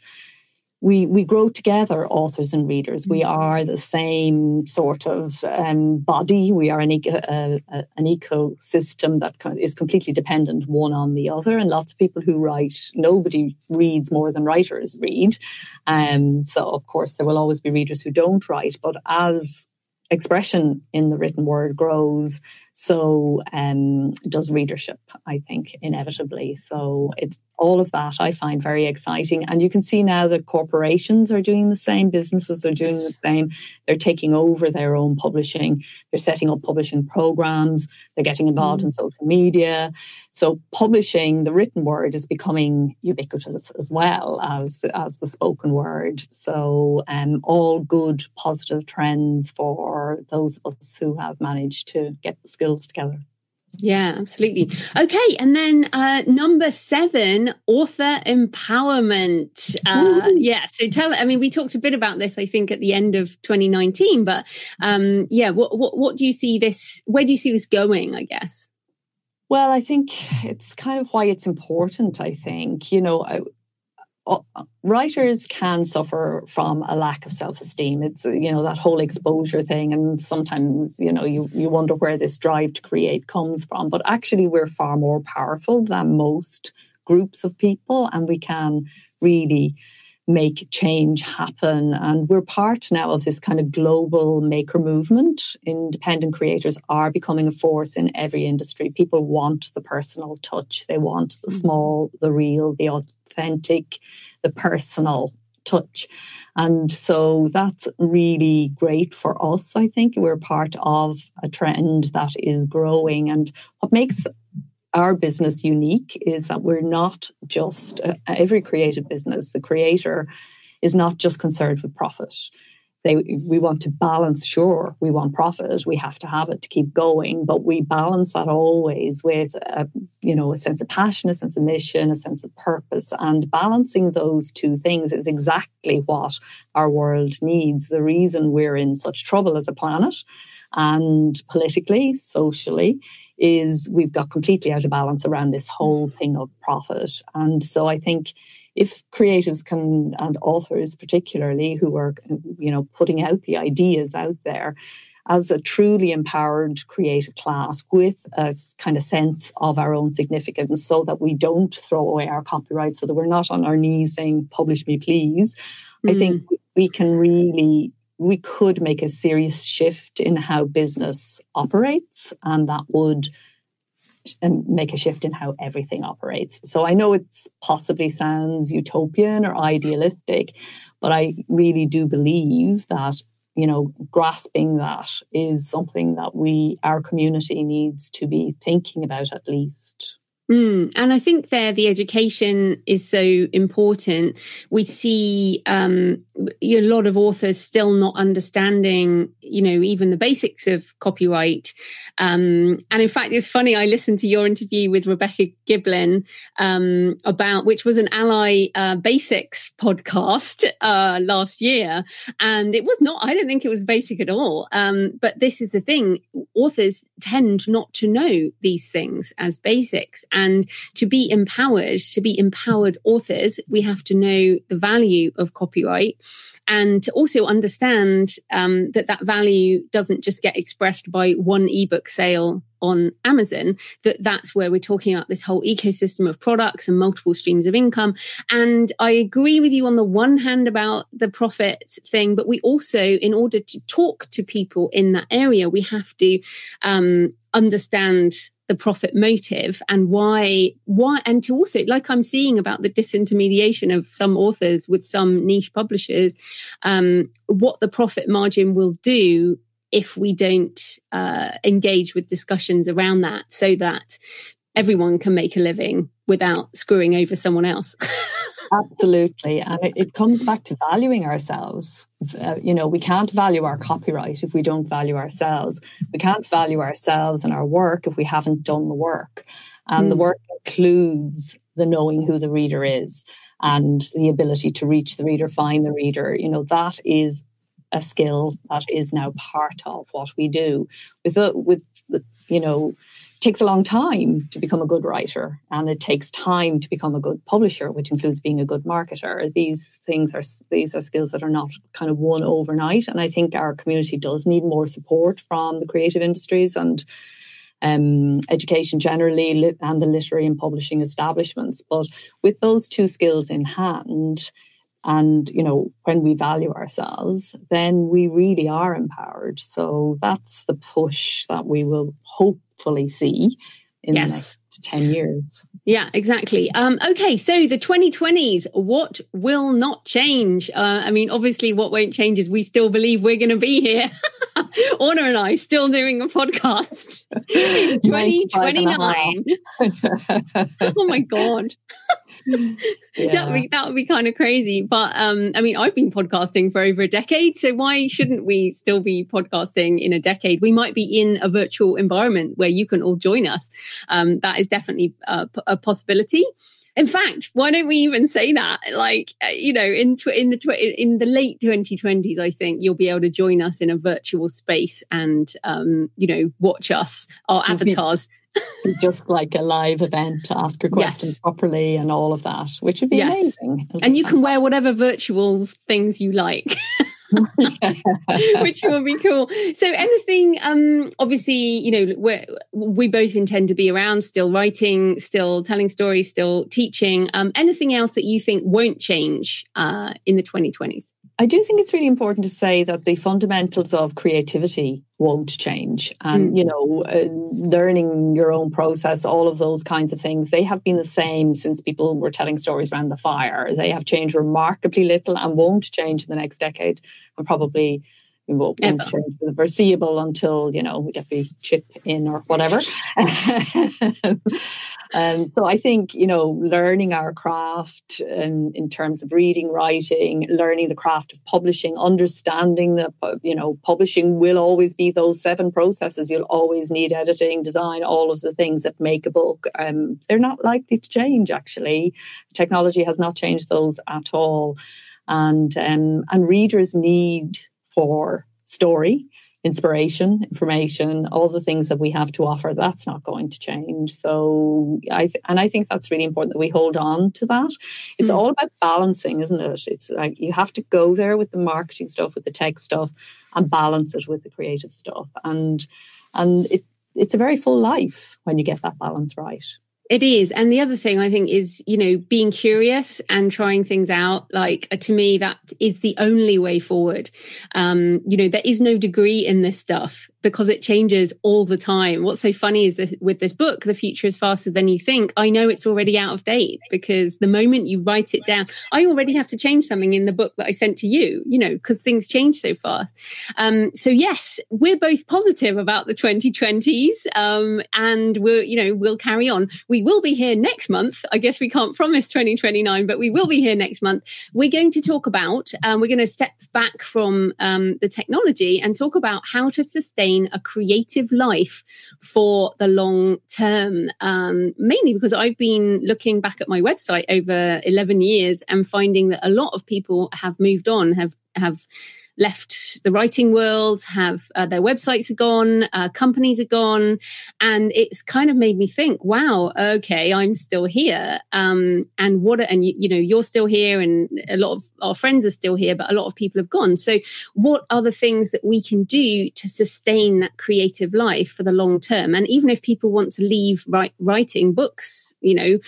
we we grow together, authors and readers. We mm-hmm. are the same sort of um, body. We are an, eco, uh, uh, an ecosystem that is completely dependent one on the other. And lots of people who write, nobody reads more than writers read. Um, so of course there will always be readers who don't write. But as expression in the written word grows, so um, does readership, I think, inevitably. So it's all of that I find very exciting. And you can see now that corporations are doing the same, businesses are doing the same. They're taking over their own publishing, they're setting up publishing programs, they're getting involved mm. in social media. So publishing, the written word, is becoming ubiquitous as well as, as the spoken word. So um, all good, positive trends for those of us who have managed to get the skills together. Yeah, absolutely. Okay, and then uh, number seven, author empowerment. Uh, yeah, so tell. I mean, we talked a bit about this, I think, at the end of 2019. But um, yeah, what, what what do you see this? Where do you see this going? I guess. Well, I think it's kind of why it's important. I think you know writers can suffer from a lack of self-esteem. It's you know that whole exposure thing and sometimes you know you, you wonder where this drive to create comes from. But actually we're far more powerful than most groups of people and we can really make change happen. And we're part now of this kind of global maker movement. Independent creators are becoming a force in every industry. People want the personal touch, they want the mm-hmm. small, the real, the authentic, the personal touch. And so that's really great for us. I think we're part of a trend that is growing. And what makes our business unique is that we're not just uh, every creative business, the creator is not just concerned with profit. They, we want to balance, sure, we want profit, we have to have it to keep going, but we balance that always with, a, you know, a sense of passion, a sense of mission, a sense of purpose. And balancing those two things is exactly what our world needs. The reason we're in such trouble as a planet and politically, socially, is we've got completely out of balance around this whole thing of profit. And so I think if creatives can and authors particularly who are you know putting out the ideas out there as a truly empowered creative class with a kind of sense of our own significance so that we don't throw away our copyright so that we're not on our knees saying publish me please mm. i think we can really we could make a serious shift in how business operates, and that would um, make a shift in how everything operates. So I know it's possibly sounds utopian or idealistic, but I really do believe that you know grasping that is something that we our community needs to be thinking about at least Mm, and I think there the education is so important. We see um, a lot of authors still not understanding, you know, even the basics of copyright. Um, and in fact, it's funny. I listened to your interview with Rebecca Giblin um, about which was an ALLi uh, Basics podcast uh, last year, and it was not. I don't think it was basic at all. Um, but this is the thing: authors tend not to know these things as basics. And and to be empowered, to be empowered authors, we have to know the value of copyright and to also understand um, that that value doesn't just get expressed by one ebook sale on Amazon, that that's where we're talking about this whole ecosystem of products and multiple streams of income. And I agree with you on the one hand about the profit thing, but we also, in order to talk to people in that area, we have to um, understand the profit motive and why why and to also like i'm seeing about the disintermediation of some authors with some niche publishers um, what the profit margin will do if we don't uh, engage with discussions around that so that everyone can make a living without screwing over someone else Absolutely. And it, it, comes back to valuing ourselves. Uh, you know, we can't value our copyright if we don't value ourselves. We can't value ourselves and our work if we haven't done the work. And mm. the hmm. work includes the knowing who the reader is and the ability to reach the reader, find the reader. You know, that is a skill that is now part of what we do. With, the, with the, you know, takes a long time to become a good writer and it takes time to become a good publisher which includes being a good marketer. These things are these are skills that are not kind of won overnight and i think our community does need more support from the creative industries and um, education generally and the literary and publishing establishments. But with those two skills in hand and you know when we value ourselves then we really are empowered so that's the push that we will hopefully see in yes. the next 10 years. Yeah, exactly. Um, okay, so the 2020s, what will not change? Uh, I mean, obviously, what won't change is we still believe we're going to be here. Orna and I still doing a podcast in 2029. oh my God. Yeah. that would be that would be kind of crazy. But um, I mean, I've been podcasting for over a decade, so why shouldn't we still be podcasting in a decade? We might be in a virtual environment where you can all join us. Um, that is definitely a, a possibility. In fact, why don't we even say that? Like, uh, you know, in tw- in the tw- in the late 2020s, I think you'll be able to join us in a virtual space and, um, you know, watch us, our avatars just like a live event to ask your questions yes. properly and all of that, which would be yes. amazing. And you can wear whatever virtual things you like. which will be cool. So, anything? Um, obviously, you know, we we both intend to be around, still writing, still telling stories, still teaching. Um, anything else that you think won't change uh, in the 2020s? I do think it's really important to say that the fundamentals of creativity won't change. And, mm. you know, uh, learning your own process, all of those kinds of things, they have been the same since people were telling stories around the fire. They have changed remarkably little and won't change in the next decade and probably won't, won't change for the foreseeable until, you know, we get the chip in or whatever. Um, so I think, you know, learning our craft in, in terms of reading, writing, learning the craft of publishing, understanding that, you know, publishing will always be those seven processes. You'll always need editing, design, all of the things that make a book. Um, they're not likely to change, actually. Technology has not changed those at all. And, um, and readers need for story inspiration, information, all the things that we have to offer, that's not going to change. So I th- and I think that's really important that we hold on to that. It's mm. all about balancing, isn't it? It's like you have to go there with the marketing stuff, with the tech stuff, and balance it with the creative stuff. And and it it's a very full life when you get that balance right. It is. And the other thing I think is, you know, being curious and trying things out. Like uh, to me, that is the only way forward. Um, you know, there is no degree in this stuff. Because it changes all the time. What's so funny is that with this book, The Future is Faster Than You Think, I know it's already out of date because the moment you write it down, I already have to change something in the book that I sent to you, you know, because things change so fast. Um, so yes, we're both positive about the 2020s. Um, and we're, you know, we'll carry on. We will be here next month. I guess we can't promise 2029, but we will be here next month. We're going to talk about, um, we're going to step back from um, the technology and talk about how to sustain a creative life for the long term. Um, mainly because I've been looking back at my website over 11 years and finding that a lot of people have moved on, have, have, left the writing world, have uh, their websites are gone, uh, companies are gone, and it's kind of made me think, wow, okay, I'm still here, um, and what, and you, you know, you're still here, and a lot of our friends are still here, but a lot of people have gone. So, what are the things that we can do to sustain that creative life for the long term? And even if people want to leave write, writing books, you know,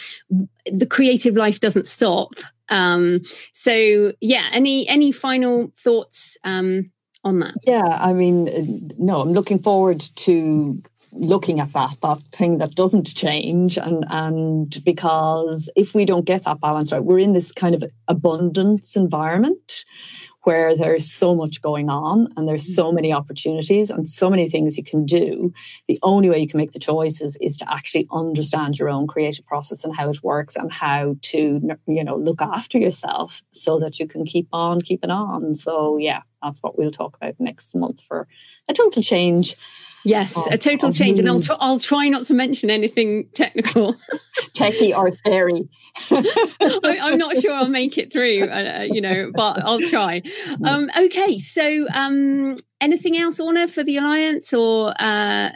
the creative life doesn't stop um, so yeah, any any final thoughts um, on that? Yeah, I mean, no, I'm looking forward to looking at that that thing that doesn't change and and because if we don't get that balance right we're in this kind of abundance environment where there's so much going on and there's so mm-hmm. many opportunities and so many things you can do. The only way you can make the choices is to actually understand your own creative process and how it works and how to, you know, look after yourself so that you can keep on keeping on. So yeah, that's what we'll talk about next month for a total change. Yes, a total change. And I'll, tr- I'll try not to mention anything technical. Techie or theory. I, am not sure I'll make it through, uh, uh, you know, but I'll try. Um, okay, so um, anything else, Orna, for the Alliance? Or, uh,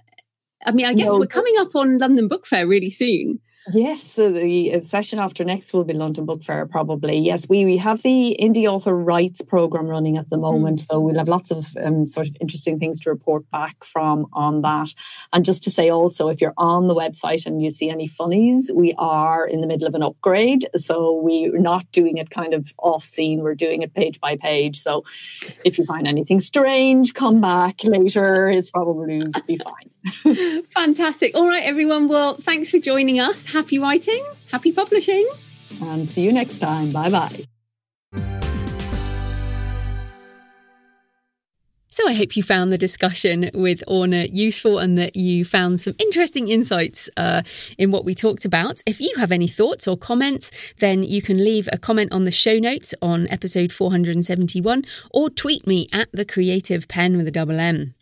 I mean, I guess no, we're coming up on London Book Fair really soon. Yes, so the uh, session after next will be London Book Fair, probably. Yes, we, we have the Indie Author Rights program running at the hmm. moment, mm. so we'll have lots of um, sort of interesting things to report back from on that. And just to say also, if you're on the website and you see any funnies, we are in the middle of an upgrade, so we're not doing it kind of off scene. We're doing it page by page. So if you find anything strange, come back later. It's probably be fine. Fantastic. All right, everyone. Well, thanks for joining us. Happy writing, happy publishing. And see you next time. Bye bye. So I hope you found the discussion with Orna useful and that you found some interesting insights uh, in what we talked about. If you have any thoughts or comments, then you can leave a comment on the show notes on episode 471 or tweet me at the creative pen with a double M.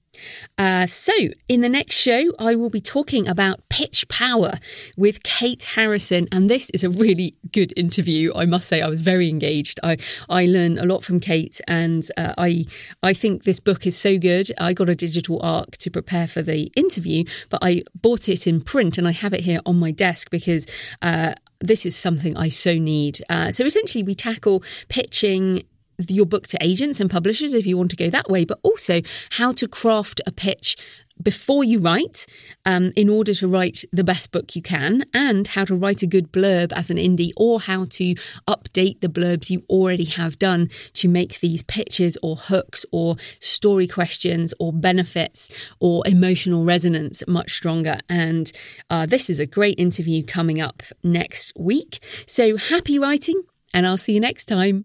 Uh, so, in the next show, I will be talking about pitch power with Kate Harrison, and this is a really good interview. I must say, I was very engaged. I I learned a lot from Kate, and uh, I I think this book is so good. I got a digital arc to prepare for the interview, but I bought it in print, and I have it here on my desk because. Uh, this is something I so need. Uh, so essentially, we tackle pitching your book to agents and publishers if you want to go that way, but also how to craft a pitch before you write um, in order to write the best book you can, and how to write a good blurb as an indie, or how to update the blurbs you already have done to make these pitches or hooks or story questions or benefits or emotional resonance much stronger. And uh, this is a great interview coming up next week. So happy writing, and I'll see you next time.